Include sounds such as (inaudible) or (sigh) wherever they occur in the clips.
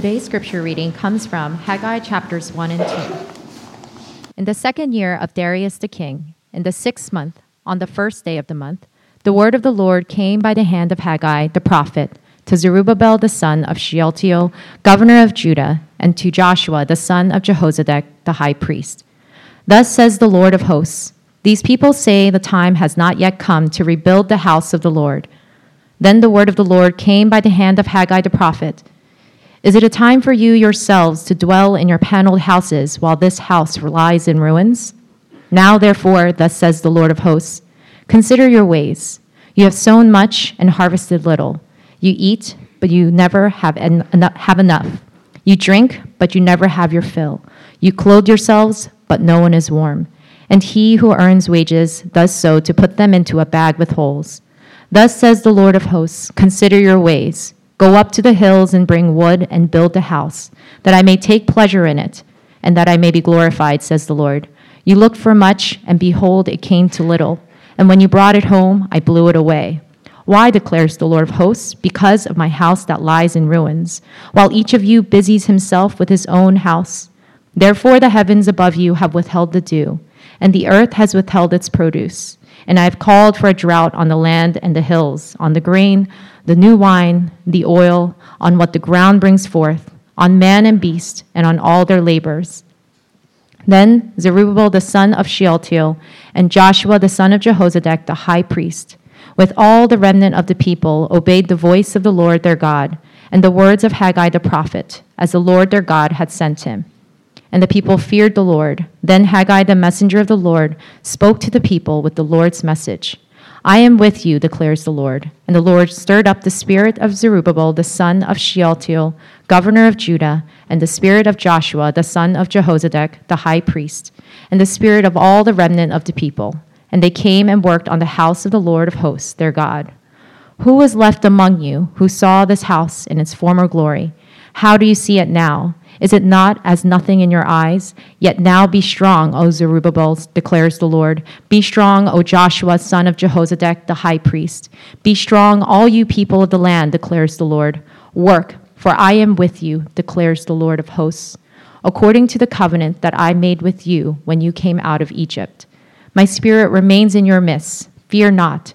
Today's scripture reading comes from Haggai chapters 1 and 2. In the second year of Darius the king, in the sixth month, on the first day of the month, the word of the Lord came by the hand of Haggai the prophet to Zerubbabel the son of Shealtiel, governor of Judah, and to Joshua the son of Jehozadak the high priest. Thus says the Lord of hosts These people say the time has not yet come to rebuild the house of the Lord. Then the word of the Lord came by the hand of Haggai the prophet. Is it a time for you yourselves to dwell in your paneled houses while this house lies in ruins? Now, therefore, thus says the Lord of hosts Consider your ways. You have sown much and harvested little. You eat, but you never have, en- have enough. You drink, but you never have your fill. You clothe yourselves, but no one is warm. And he who earns wages does so to put them into a bag with holes. Thus says the Lord of hosts Consider your ways. Go up to the hills and bring wood and build a house, that I may take pleasure in it, and that I may be glorified, says the Lord. You looked for much, and behold, it came to little. And when you brought it home, I blew it away. Why, declares the Lord of hosts? Because of my house that lies in ruins, while each of you busies himself with his own house. Therefore, the heavens above you have withheld the dew, and the earth has withheld its produce. And I have called for a drought on the land and the hills, on the grain, the new wine, the oil, on what the ground brings forth, on man and beast, and on all their labors. Then Zerubbabel the son of Shealtiel and Joshua the son of Jehozadak the high priest, with all the remnant of the people, obeyed the voice of the Lord their God and the words of Haggai the prophet, as the Lord their God had sent him. And the people feared the Lord. Then Haggai the messenger of the Lord spoke to the people with the Lord's message. I am with you, declares the Lord. And the Lord stirred up the spirit of Zerubbabel, the son of Shealtiel, governor of Judah, and the spirit of Joshua, the son of Jehozadak, the high priest, and the spirit of all the remnant of the people. And they came and worked on the house of the Lord of hosts, their God. Who was left among you who saw this house in its former glory? How do you see it now? Is it not as nothing in your eyes? Yet now be strong, O Zerubbabel, declares the Lord. Be strong, O Joshua, son of Jehozadak, the high priest. Be strong, all you people of the land, declares the Lord. Work, for I am with you, declares the Lord of hosts, according to the covenant that I made with you when you came out of Egypt. My spirit remains in your midst. Fear not.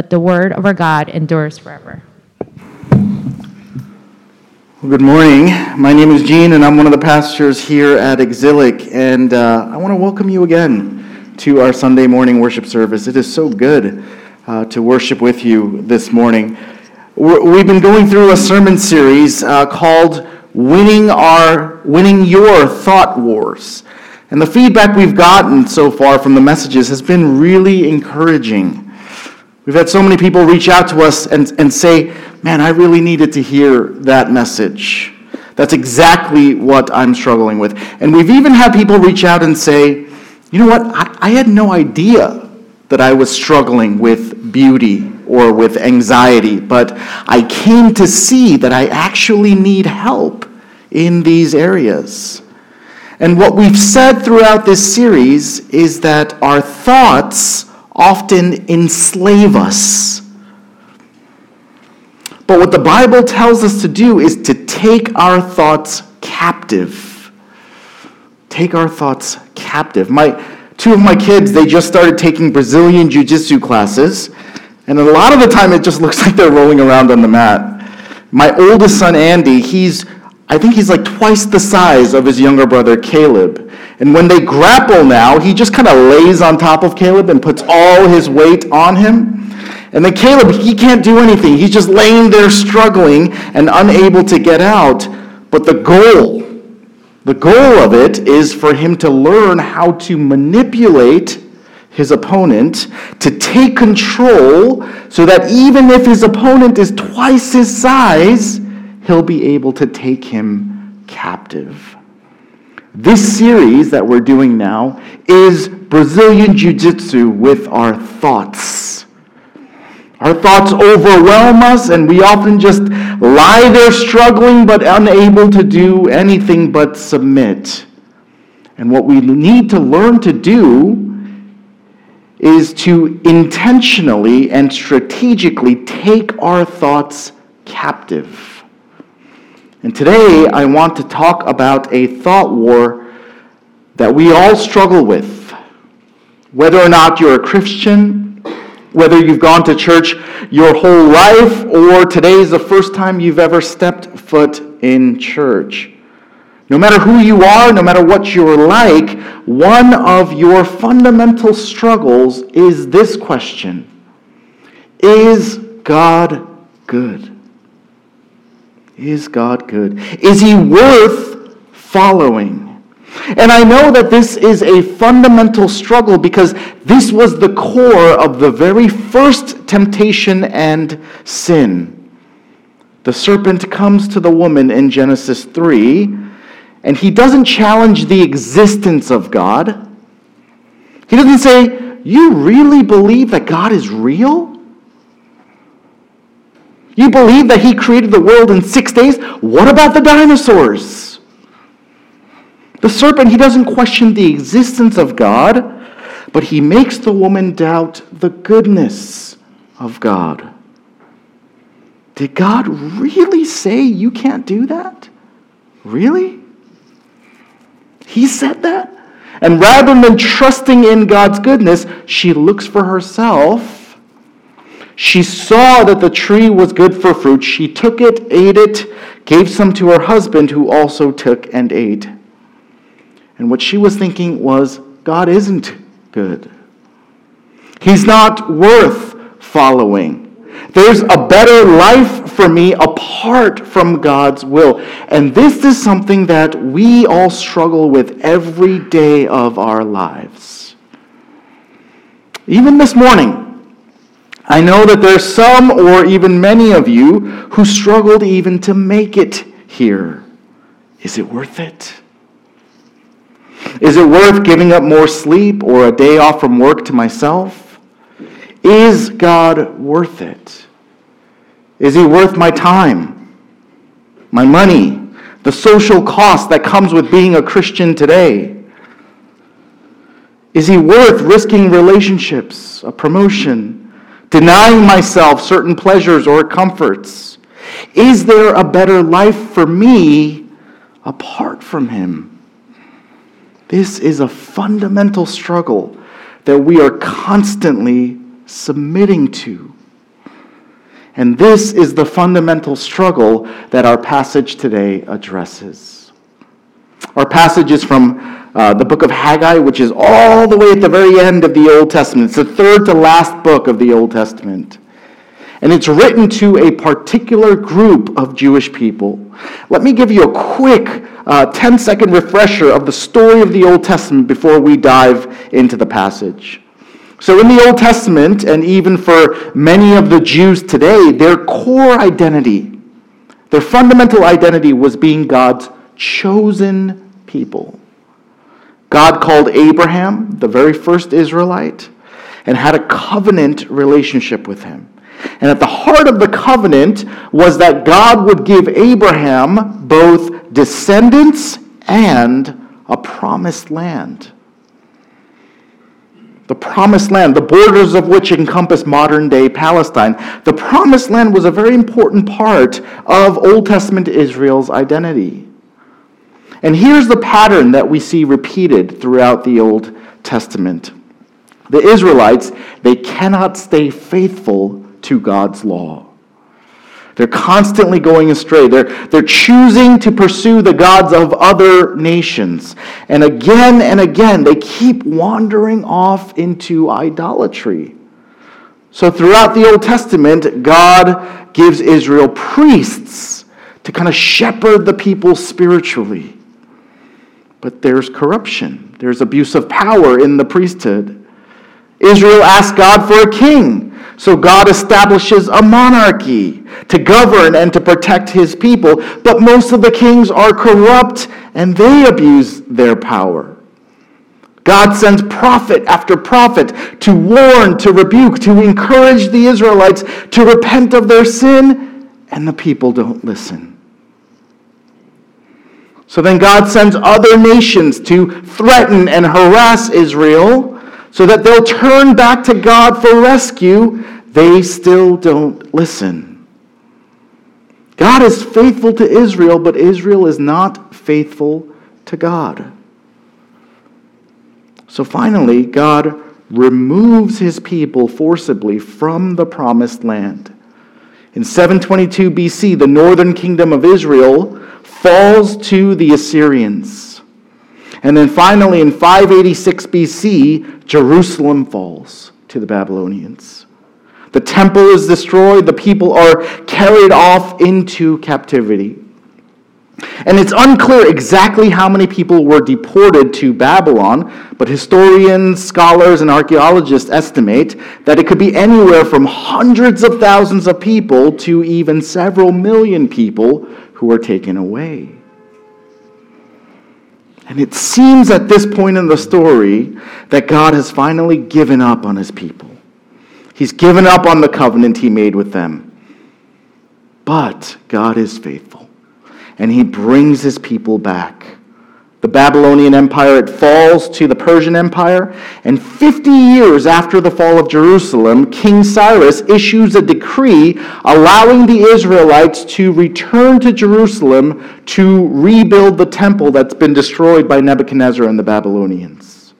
but the word of our God endures forever. Well, good morning. My name is Gene, and I'm one of the pastors here at Exilic, and uh, I want to welcome you again to our Sunday morning worship service. It is so good uh, to worship with you this morning. We're, we've been going through a sermon series uh, called "Winning Our Winning Your Thought Wars," and the feedback we've gotten so far from the messages has been really encouraging. We've had so many people reach out to us and, and say, Man, I really needed to hear that message. That's exactly what I'm struggling with. And we've even had people reach out and say, You know what? I, I had no idea that I was struggling with beauty or with anxiety, but I came to see that I actually need help in these areas. And what we've said throughout this series is that our thoughts often enslave us. But what the Bible tells us to do is to take our thoughts captive. Take our thoughts captive. My two of my kids, they just started taking Brazilian jiu-jitsu classes, and a lot of the time it just looks like they're rolling around on the mat. My oldest son Andy, he's I think he's like twice the size of his younger brother Caleb. And when they grapple now, he just kind of lays on top of Caleb and puts all his weight on him. And then Caleb, he can't do anything. He's just laying there struggling and unable to get out. But the goal, the goal of it is for him to learn how to manipulate his opponent, to take control so that even if his opponent is twice his size, he'll be able to take him captive. This series that we're doing now is Brazilian Jiu Jitsu with our thoughts. Our thoughts overwhelm us, and we often just lie there struggling but unable to do anything but submit. And what we need to learn to do is to intentionally and strategically take our thoughts captive. And today I want to talk about a thought war that we all struggle with. Whether or not you're a Christian, whether you've gone to church your whole life, or today is the first time you've ever stepped foot in church. No matter who you are, no matter what you're like, one of your fundamental struggles is this question Is God good? Is God good? Is he worth following? And I know that this is a fundamental struggle because this was the core of the very first temptation and sin. The serpent comes to the woman in Genesis 3 and he doesn't challenge the existence of God. He doesn't say, You really believe that God is real? You believe that he created the world in six days? What about the dinosaurs? The serpent, he doesn't question the existence of God, but he makes the woman doubt the goodness of God. Did God really say you can't do that? Really? He said that. And rather than trusting in God's goodness, she looks for herself. She saw that the tree was good for fruit. She took it, ate it, gave some to her husband, who also took and ate. And what she was thinking was, God isn't good. He's not worth following. There's a better life for me apart from God's will. And this is something that we all struggle with every day of our lives. Even this morning, I know that there's some or even many of you who struggled even to make it here. Is it worth it? Is it worth giving up more sleep or a day off from work to myself? Is God worth it? Is He worth my time, my money, the social cost that comes with being a Christian today? Is He worth risking relationships, a promotion, denying myself certain pleasures or comforts? Is there a better life for me apart from Him? This is a fundamental struggle that we are constantly submitting to. And this is the fundamental struggle that our passage today addresses. Our passage is from uh, the book of Haggai, which is all the way at the very end of the Old Testament. It's the third to last book of the Old Testament. And it's written to a particular group of Jewish people. Let me give you a quick uh, 10 second refresher of the story of the Old Testament before we dive into the passage. So, in the Old Testament, and even for many of the Jews today, their core identity, their fundamental identity was being God's chosen people. God called Abraham, the very first Israelite, and had a covenant relationship with him. And at the heart of the covenant was that God would give Abraham both descendants and a promised land the promised land, the borders of which encompass modern day Palestine. The promised land was a very important part of Old Testament Israel's identity. And here's the pattern that we see repeated throughout the Old Testament. The Israelites, they cannot stay faithful to God's law. They're constantly going astray. They're, they're choosing to pursue the gods of other nations. And again and again, they keep wandering off into idolatry. So, throughout the Old Testament, God gives Israel priests to kind of shepherd the people spiritually. But there's corruption, there's abuse of power in the priesthood. Israel asked God for a king. So God establishes a monarchy to govern and to protect his people, but most of the kings are corrupt and they abuse their power. God sends prophet after prophet to warn, to rebuke, to encourage the Israelites to repent of their sin, and the people don't listen. So then God sends other nations to threaten and harass Israel so that they'll turn back to God for rescue. They still don't listen. God is faithful to Israel, but Israel is not faithful to God. So finally, God removes his people forcibly from the promised land. In 722 BC, the northern kingdom of Israel falls to the Assyrians. And then finally, in 586 BC, Jerusalem falls to the Babylonians. The temple is destroyed, the people are carried off into captivity. And it's unclear exactly how many people were deported to Babylon, but historians, scholars, and archaeologists estimate that it could be anywhere from hundreds of thousands of people to even several million people who were taken away. And it seems at this point in the story that God has finally given up on his people. He's given up on the covenant he made with them. But God is faithful and he brings his people back. The Babylonian Empire, it falls to the Persian Empire, and 50 years after the fall of Jerusalem, King Cyrus issues a decree allowing the Israelites to return to Jerusalem to rebuild the temple that's been destroyed by Nebuchadnezzar and the Babylonians.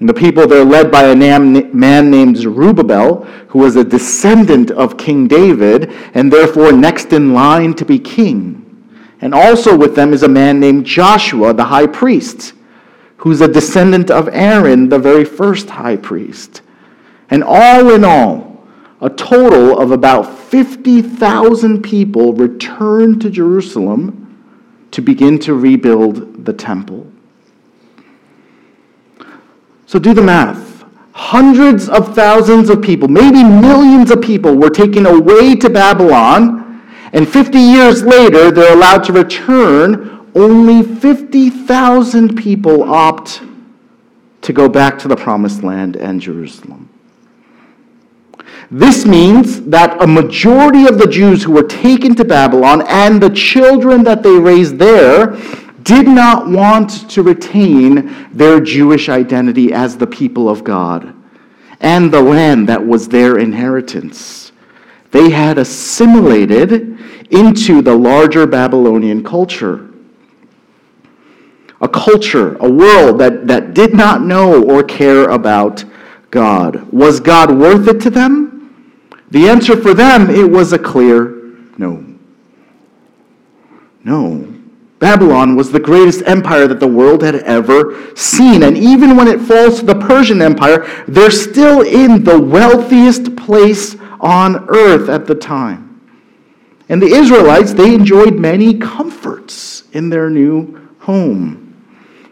And the people, they're led by a man named Zerubbabel, who was a descendant of King David, and therefore next in line to be king. And also with them is a man named Joshua, the high priest, who's a descendant of Aaron, the very first high priest. And all in all, a total of about 50,000 people returned to Jerusalem to begin to rebuild the temple. So do the math. Hundreds of thousands of people, maybe millions of people, were taken away to Babylon and 50 years later, they're allowed to return. Only 50,000 people opt to go back to the promised land and Jerusalem. This means that a majority of the Jews who were taken to Babylon and the children that they raised there did not want to retain their Jewish identity as the people of God and the land that was their inheritance. They had assimilated into the larger Babylonian culture. A culture, a world that, that did not know or care about God. Was God worth it to them? The answer for them, it was a clear no. No. Babylon was the greatest empire that the world had ever seen. And even when it falls to the Persian Empire, they're still in the wealthiest place on earth at the time. And the Israelites, they enjoyed many comforts in their new home.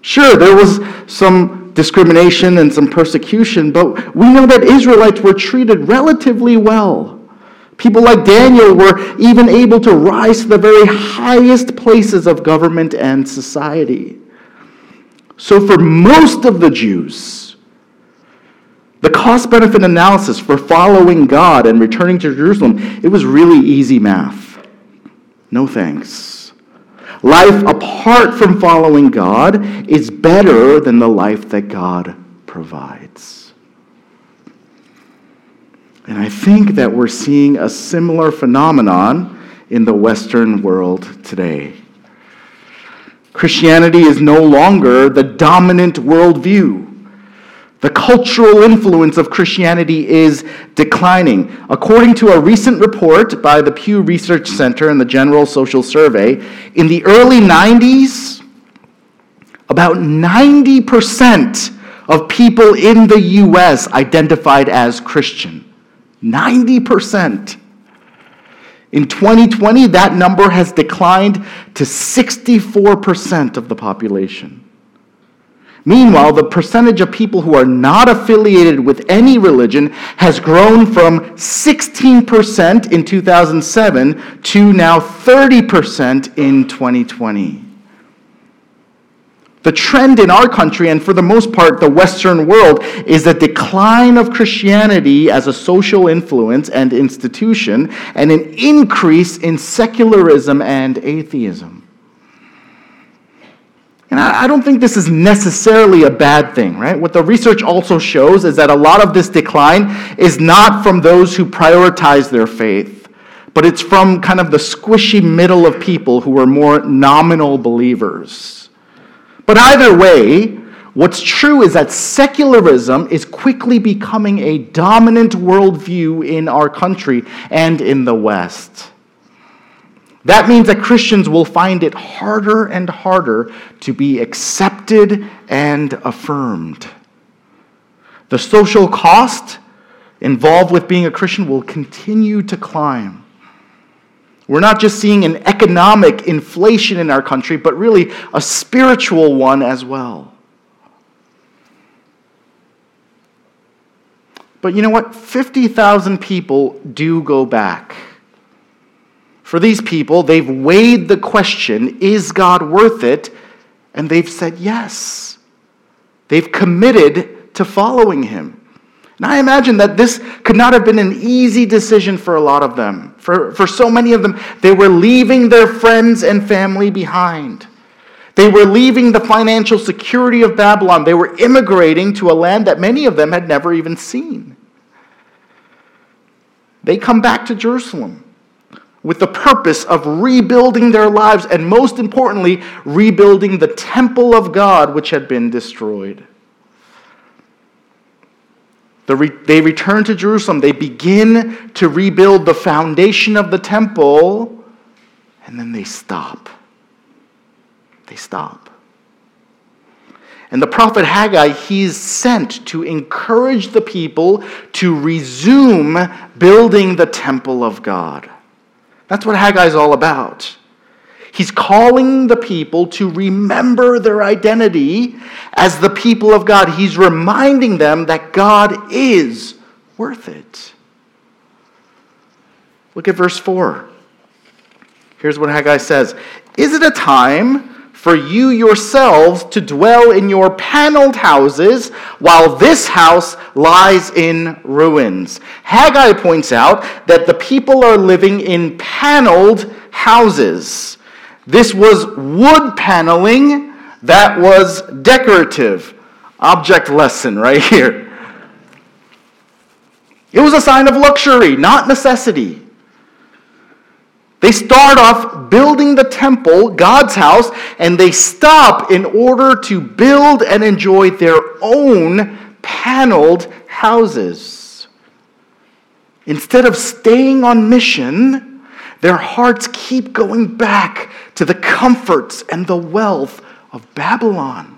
Sure, there was some discrimination and some persecution, but we know that Israelites were treated relatively well. People like Daniel were even able to rise to the very highest places of government and society. So, for most of the Jews, the cost benefit analysis for following God and returning to Jerusalem, it was really easy math. No thanks. Life apart from following God is better than the life that God provides. And I think that we're seeing a similar phenomenon in the Western world today. Christianity is no longer the dominant worldview. The cultural influence of Christianity is declining. According to a recent report by the Pew Research Center and the General Social Survey, in the early 90s, about 90% of people in the US identified as Christian. 90%. In 2020, that number has declined to 64% of the population. Meanwhile, the percentage of people who are not affiliated with any religion has grown from 16% in 2007 to now 30% in 2020. The trend in our country, and for the most part, the Western world, is a decline of Christianity as a social influence and institution, and an increase in secularism and atheism. And I don't think this is necessarily a bad thing, right? What the research also shows is that a lot of this decline is not from those who prioritize their faith, but it's from kind of the squishy middle of people who are more nominal believers. But either way, what's true is that secularism is quickly becoming a dominant worldview in our country and in the West. That means that Christians will find it harder and harder to be accepted and affirmed. The social cost involved with being a Christian will continue to climb. We're not just seeing an economic inflation in our country, but really a spiritual one as well. But you know what? 50,000 people do go back for these people, they've weighed the question is God worth it? And they've said yes. They've committed to following him. And I imagine that this could not have been an easy decision for a lot of them. For, for so many of them, they were leaving their friends and family behind. They were leaving the financial security of Babylon. They were immigrating to a land that many of them had never even seen. They come back to Jerusalem with the purpose of rebuilding their lives and, most importantly, rebuilding the temple of God which had been destroyed. they return to Jerusalem. They begin to rebuild the foundation of the temple, and then they stop. They stop. And the prophet Haggai, he's sent to encourage the people to resume building the temple of God. That's what Haggai is all about. He's calling the people to remember their identity as the people of God. He's reminding them that God is worth it. Look at verse 4. Here's what Haggai says Is it a time for you yourselves to dwell in your paneled houses while this house lies in ruins. Haggai points out that the people are living in paneled houses. This was wood paneling that was decorative. Object lesson right here. It was a sign of luxury, not necessity. They start off building the temple, God's house, and they stop in order to build and enjoy their own paneled houses. Instead of staying on mission, their hearts keep going back to the comforts and the wealth of Babylon.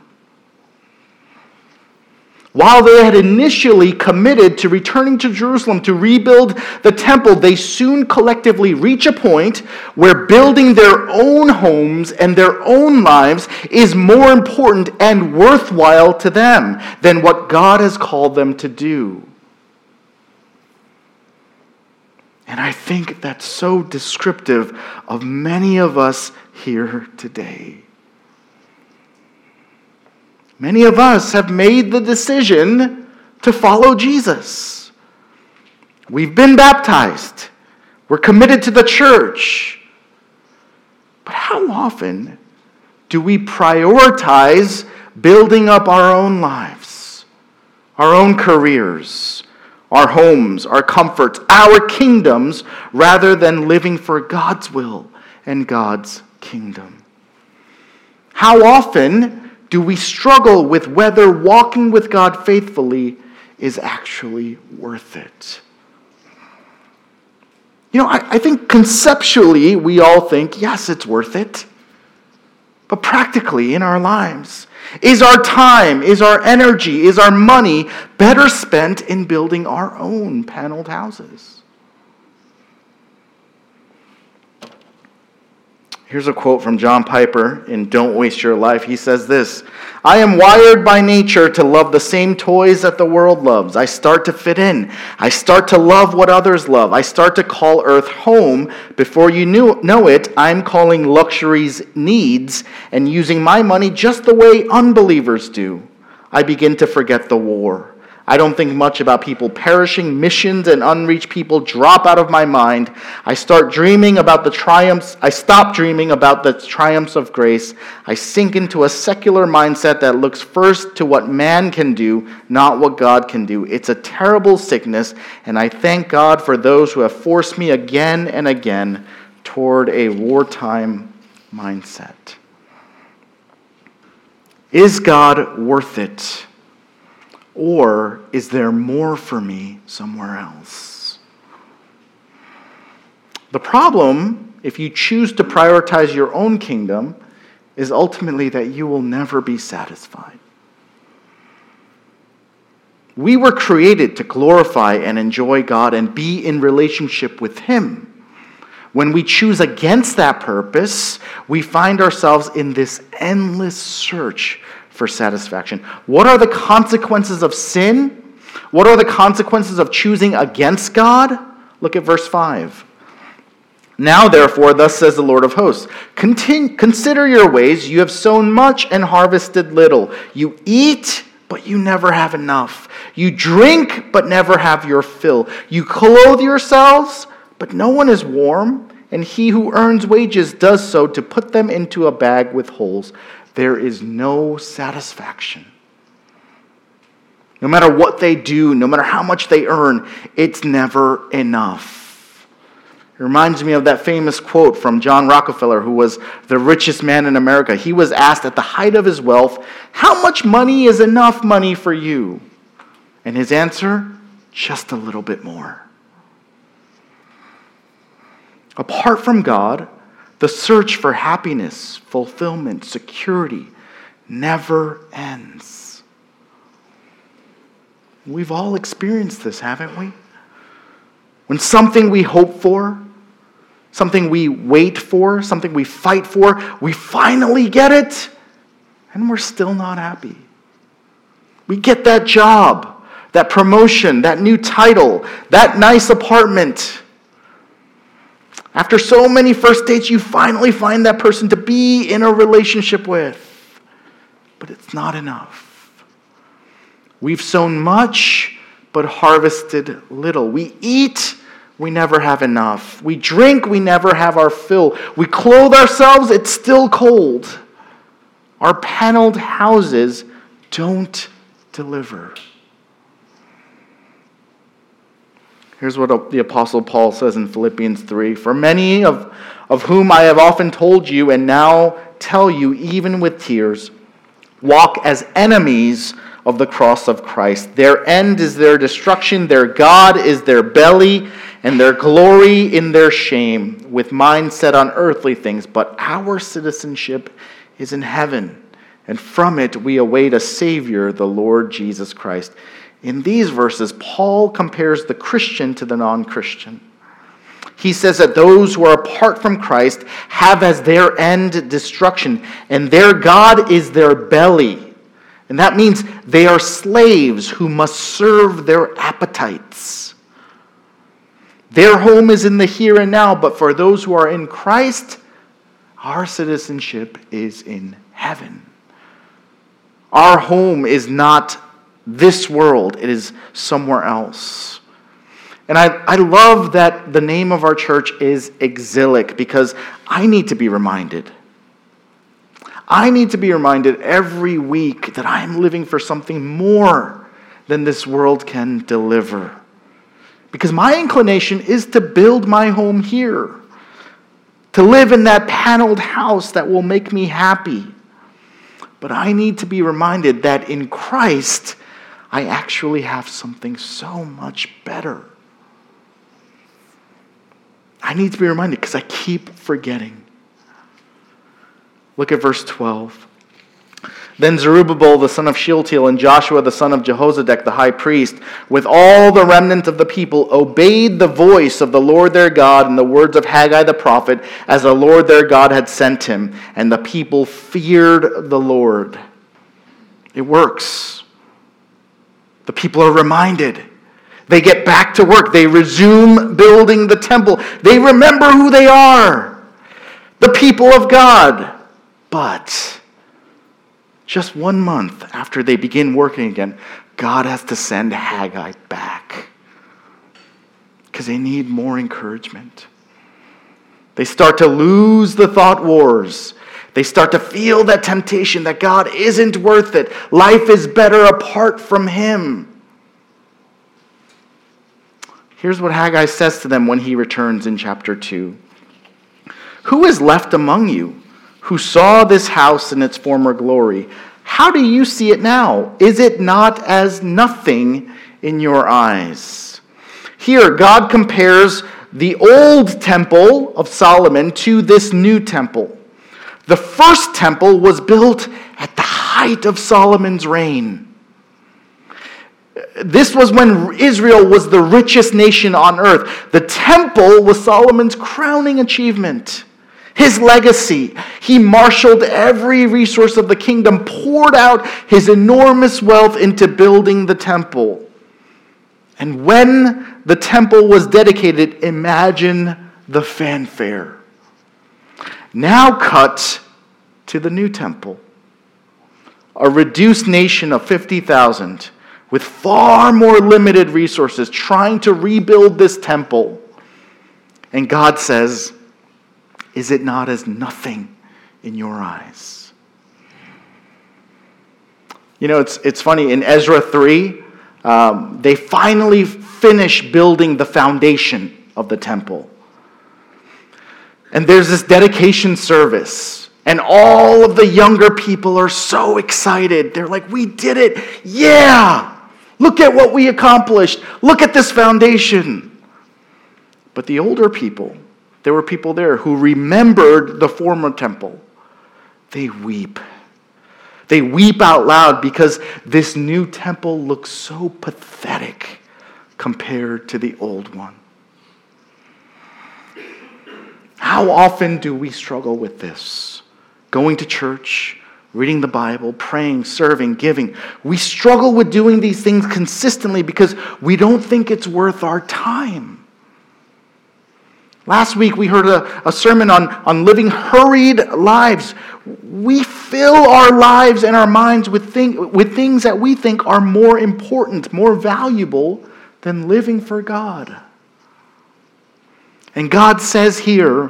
While they had initially committed to returning to Jerusalem to rebuild the temple, they soon collectively reach a point where building their own homes and their own lives is more important and worthwhile to them than what God has called them to do. And I think that's so descriptive of many of us here today. Many of us have made the decision to follow Jesus. We've been baptized. We're committed to the church. But how often do we prioritize building up our own lives, our own careers, our homes, our comforts, our kingdoms, rather than living for God's will and God's kingdom? How often do we struggle with whether walking with God faithfully is actually worth it? You know, I, I, think conceptually we all think, yes, it's worth it. But practically in our lives, is our time, is our energy, is our money better spent in building our own paneled houses? Here's a quote from John Piper in Don't Waste Your Life. He says this I am wired by nature to love the same toys that the world loves. I start to fit in. I start to love what others love. I start to call Earth home. Before you knew, know it, I'm calling luxuries needs and using my money just the way unbelievers do. I begin to forget the war. I don't think much about people perishing. Missions and unreached people drop out of my mind. I start dreaming about the triumphs. I stop dreaming about the triumphs of grace. I sink into a secular mindset that looks first to what man can do, not what God can do. It's a terrible sickness, and I thank God for those who have forced me again and again toward a wartime mindset. Is God worth it? Or is there more for me somewhere else? The problem, if you choose to prioritize your own kingdom, is ultimately that you will never be satisfied. We were created to glorify and enjoy God and be in relationship with Him. When we choose against that purpose, we find ourselves in this endless search for satisfaction. What are the consequences of sin? What are the consequences of choosing against God? Look at verse 5. Now, therefore, thus says the Lord of hosts consider your ways. You have sown much and harvested little. You eat, but you never have enough. You drink, but never have your fill. You clothe yourselves, but no one is warm. And he who earns wages does so to put them into a bag with holes there is no satisfaction. No matter what they do, no matter how much they earn, it's never enough. It reminds me of that famous quote from John Rockefeller, who was the richest man in America. He was asked at the height of his wealth, How much money is enough money for you? And his answer, Just a little bit more. Apart from God, the search for happiness, fulfillment, security never ends. We've all experienced this, haven't we? When something we hope for, something we wait for, something we fight for, we finally get it, and we're still not happy. We get that job, that promotion, that new title, that nice apartment after so many first dates, you finally find that person to be in a relationship with. But it's not enough. We've sown much, but harvested little. We eat, we never have enough. We drink, we never have our fill. We clothe ourselves, it's still cold. Our paneled houses don't deliver. Here's what the Apostle Paul says in Philippians 3 For many of, of whom I have often told you and now tell you, even with tears, walk as enemies of the cross of Christ. Their end is their destruction, their God is their belly, and their glory in their shame, with mind set on earthly things. But our citizenship is in heaven, and from it we await a Savior, the Lord Jesus Christ in these verses, Paul compares the Christian to the non Christian. He says that those who are apart from Christ have as their end destruction, and their God is their belly. And that means they are slaves who must serve their appetites. Their home is in the here and now, but for those who are in Christ, our citizenship is in heaven. Our home is not this world, it is somewhere else. And I, I love that the name of our church is Exilic because I need to be reminded. I need to be reminded every week that I am living for something more than this world can deliver. Because my inclination is to build my home here, to live in that paneled house that will make me happy. But I need to be reminded that in Christ, I actually have something so much better. I need to be reminded because I keep forgetting. Look at verse 12. Then Zerubbabel the son of Shealtiel and Joshua the son of Jehozadak the high priest, with all the remnant of the people, obeyed the voice of the Lord their God and the words of Haggai the prophet, as the Lord their God had sent him. And the people feared the Lord. It works. The people are reminded. They get back to work. They resume building the temple. They remember who they are the people of God. But just one month after they begin working again, God has to send Haggai back because they need more encouragement. They start to lose the thought wars. They start to feel that temptation that God isn't worth it. Life is better apart from Him. Here's what Haggai says to them when he returns in chapter 2 Who is left among you? who saw this house in its former glory, how do you see it now? Is it not as nothing in your eyes? Here, God compares the old temple of Solomon to this new temple. The first temple was built at the height of Solomon's reign. This was when Israel was the richest nation on earth. The temple was Solomon's crowning achievement his legacy. He marshaled every resource of the kingdom, poured out his enormous wealth into building the temple. And when the temple was dedicated, imagine the fanfare. Now, cut to the new temple. A reduced nation of 50,000 with far more limited resources trying to rebuild this temple. And God says, is it not as nothing in your eyes? You know, it's, it's funny. In Ezra 3, um, they finally finish building the foundation of the temple. And there's this dedication service. And all of the younger people are so excited. They're like, We did it. Yeah. Look at what we accomplished. Look at this foundation. But the older people, there were people there who remembered the former temple. They weep. They weep out loud because this new temple looks so pathetic compared to the old one. How often do we struggle with this? Going to church, reading the Bible, praying, serving, giving. We struggle with doing these things consistently because we don't think it's worth our time. Last week we heard a, a sermon on, on living hurried lives. We fill our lives and our minds with, thing, with things that we think are more important, more valuable than living for God. And God says here,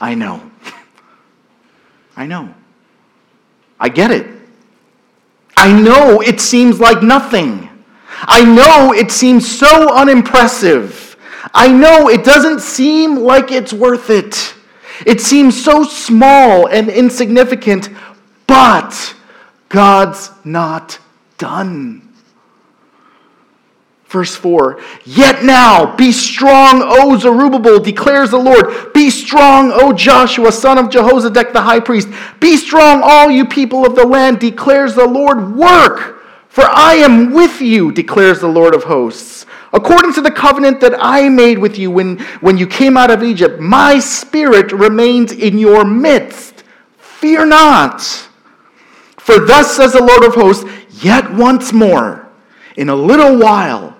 I know. (laughs) I know. I get it. I know it seems like nothing. I know it seems so unimpressive. I know it doesn't seem like it's worth it. It seems so small and insignificant, but God's not done. Verse 4 Yet now, be strong, O Zerubbabel, declares the Lord. Be strong, O Joshua, son of Jehozadak the high priest. Be strong, all you people of the land, declares the Lord. Work, for I am with you, declares the Lord of hosts. According to the covenant that I made with you when, when you came out of Egypt, my spirit remains in your midst. Fear not. For thus says the Lord of hosts, yet once more, in a little while,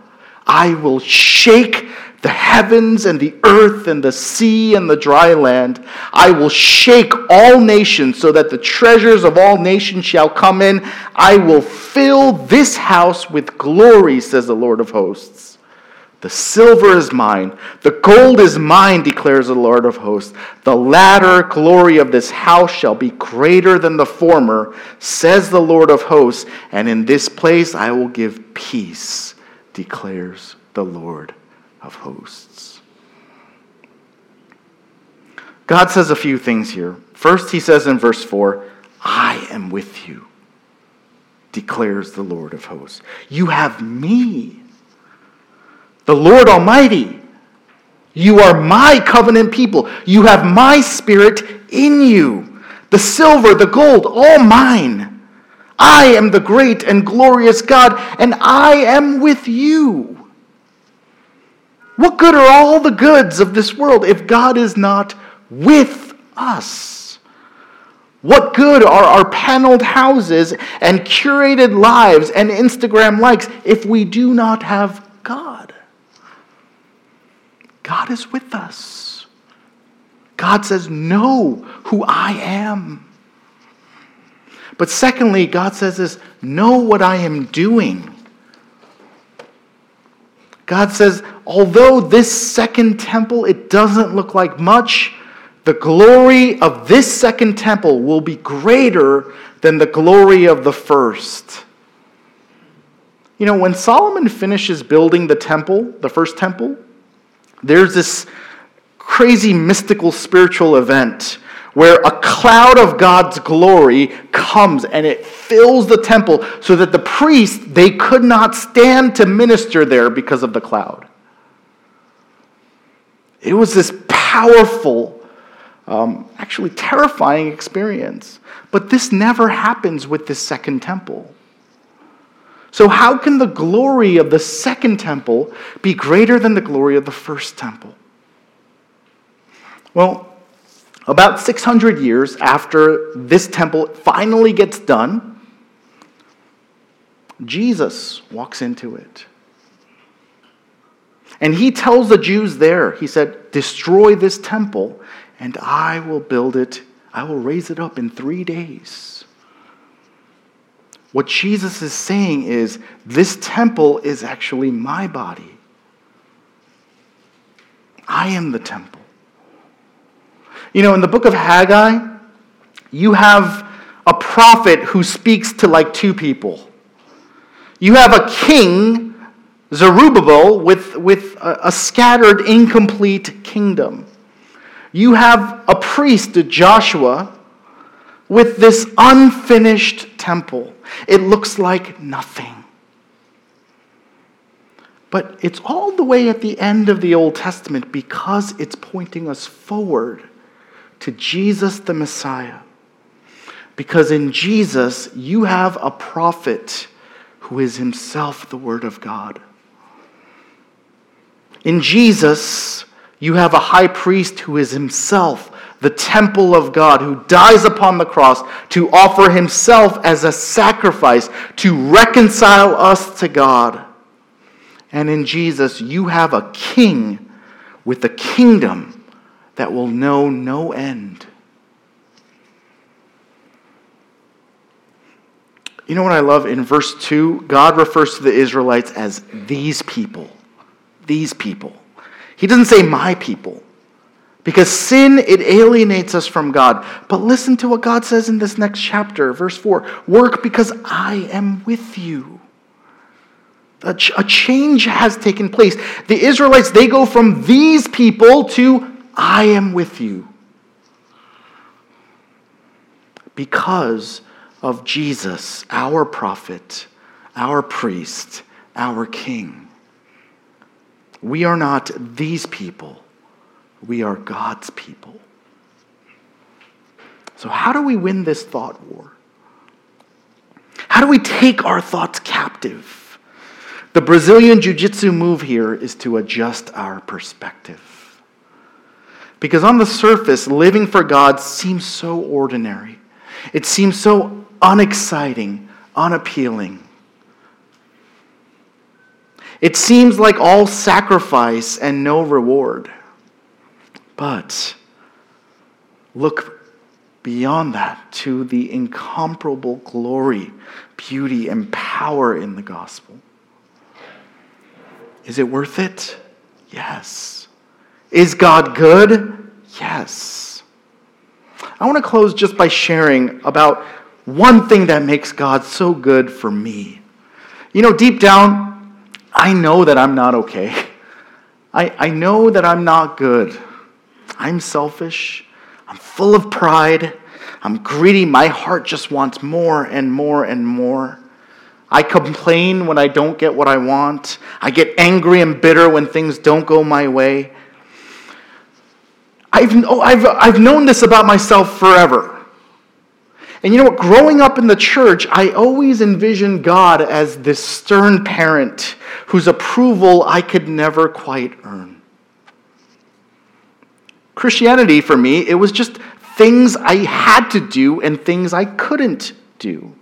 I will shake the heavens and the earth and the sea and the dry land. I will shake all nations so that the treasures of all nations shall come in. I will fill this house with glory, says the Lord of hosts. The silver is mine, the gold is mine, declares the Lord of hosts. The latter glory of this house shall be greater than the former, says the Lord of hosts, and in this place I will give peace, declares the Lord of hosts. God says a few things here. First, he says in verse 4, I am with you, declares the Lord of hosts. You have me the Lord Almighty. You are my covenant people. You have my spirit in you. the silver, the gold, all mine. I am the great and glorious God, and I am with you. What good are all the goods of this world if God is not with us? What good are our paneled houses and curated lives and Instagram likes if we do not have God? God is with us. God says, Know who I am. But secondly, God says this know what I am doing. God says, although this second temple, it doesn't look like much, the glory of this second temple will be greater than the glory of the first. You know, when Solomon finishes building the temple, the first temple, there's this crazy mystical spiritual event where a cloud of God's glory comes and it fills the temple so that the priests they could not stand to minister there because of the cloud. It was this powerful um, actually terrifying experience. But this never happens with this second temple. So, how can the glory of the second temple be greater than the glory of the first temple? Well, about 600 years after this temple finally gets done, Jesus walks into it. And he tells the Jews there, he said, Destroy this temple, and I will build it, I will raise it up in three days. What Jesus is saying is this temple is actually my body. I am the temple. You know, in the book of Haggai, you have a prophet who speaks to like two people. You have a king, Zerubbabel, with, with a, a scattered, incomplete kingdom you have a priest, Joshua, with this unfinished temple. It looks like nothing. But it's all the way at the end of the Old Testament because it's pointing us forward to Jesus the Messiah. Because in Jesus, you have a prophet who is himself the Word of God. In Jesus, you have a high priest who is himself the temple of God, who dies upon the cross to offer himself as a sacrifice to reconcile us to God. And in Jesus, you have a king with a kingdom that will know no end. You know what I love? In verse 2, God refers to the Israelites as these people. These people. He doesn't say my people. Because sin, it alienates us from God. But listen to what God says in this next chapter, verse 4 Work because I am with you. A, ch- a change has taken place. The Israelites, they go from these people to I am with you. Because of Jesus, our prophet, our priest, our king. We are not these people, we are God's people. So, how do we win this thought war? How do we take our thoughts captive? The Brazilian Jiu Jitsu move here is to adjust our perspective. Because on the surface, living for God seems so ordinary, it seems so unexciting, unappealing. It seems like all sacrifice and no reward. But look beyond that to the incomparable glory, beauty, and power in the gospel. Is it worth it? Yes. Is God good? Yes. I want to close just by sharing about one thing that makes God so good for me. You know, deep down, I know that I'm not okay. (laughs) I, I know that I'm not good. I'm selfish. I'm full of pride. I'm greedy. My heart just wants more and more and more. I complain when I don't get what I want. I get angry and bitter when things don't go my way. I've, oh, I've, I've known this about myself forever. And you know what? Growing up in the church, I always envisioned God as this stern parent whose approval I could never quite earn. Christianity, for me, it was just things I had to do and things I couldn't do.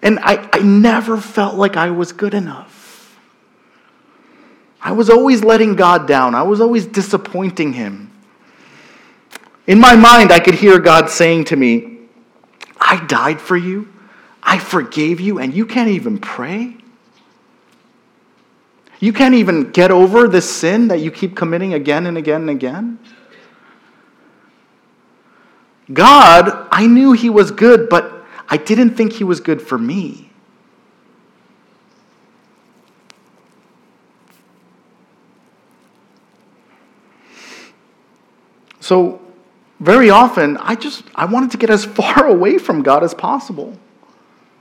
And I, I never felt like I was good enough. I was always letting God down, I was always disappointing Him. In my mind, I could hear God saying to me, I died for you, I forgave you, and you can't even pray? You can't even get over this sin that you keep committing again and again and again? God, I knew He was good, but I didn't think He was good for me. So, very often, I just I wanted to get as (laughs) far away from God as possible.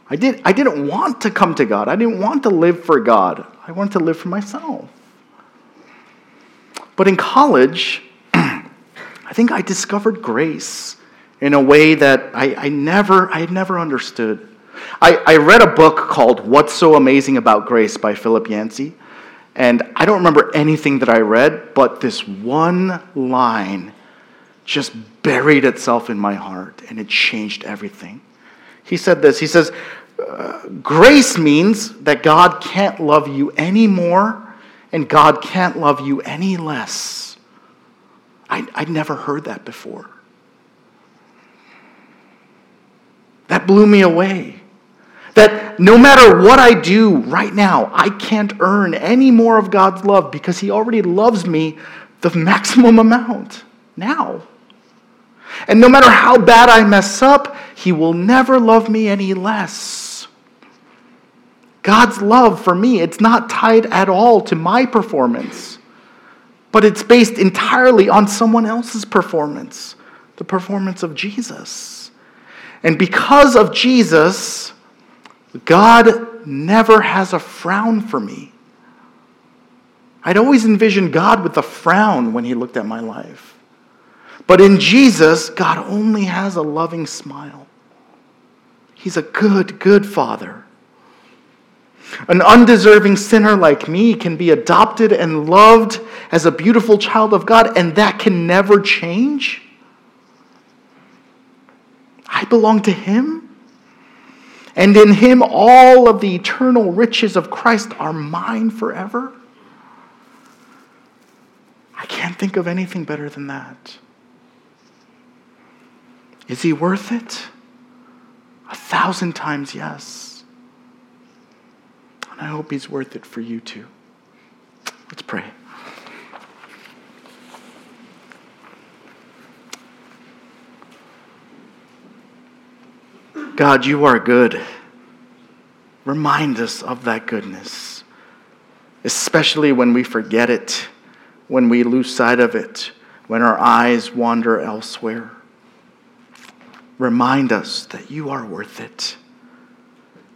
I, did, I didn't want to come to God. I didn't want to live for God. I wanted to live for myself. But in college, (clears throat) I think I discovered grace in a way that I, I never, I had never understood. I, I read a book called What's So Amazing About Grace by Philip Yancey. And I don't remember anything that I read, but this one line just buried itself in my heart and it changed everything. He said this He says, uh, Grace means that God can't love you any more and God can't love you any less. I, I'd never heard that before. That blew me away. That no matter what I do right now, I can't earn any more of God's love because He already loves me the maximum amount now. And no matter how bad I mess up, He will never love me any less. God's love for me, it's not tied at all to my performance, but it's based entirely on someone else's performance, the performance of Jesus. And because of Jesus, God never has a frown for me. I'd always envisioned God with a frown when he looked at my life. But in Jesus, God only has a loving smile. He's a good, good father. An undeserving sinner like me can be adopted and loved as a beautiful child of God, and that can never change. I belong to Him. And in Him, all of the eternal riches of Christ are mine forever. I can't think of anything better than that. Is He worth it? A thousand times yes. And I hope He's worth it for you too. Let's pray. God, you are good. Remind us of that goodness, especially when we forget it, when we lose sight of it, when our eyes wander elsewhere. Remind us that you are worth it.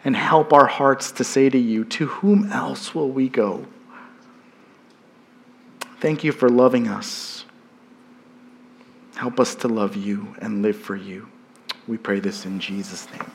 And help our hearts to say to you, To whom else will we go? Thank you for loving us. Help us to love you and live for you. We pray this in Jesus' name.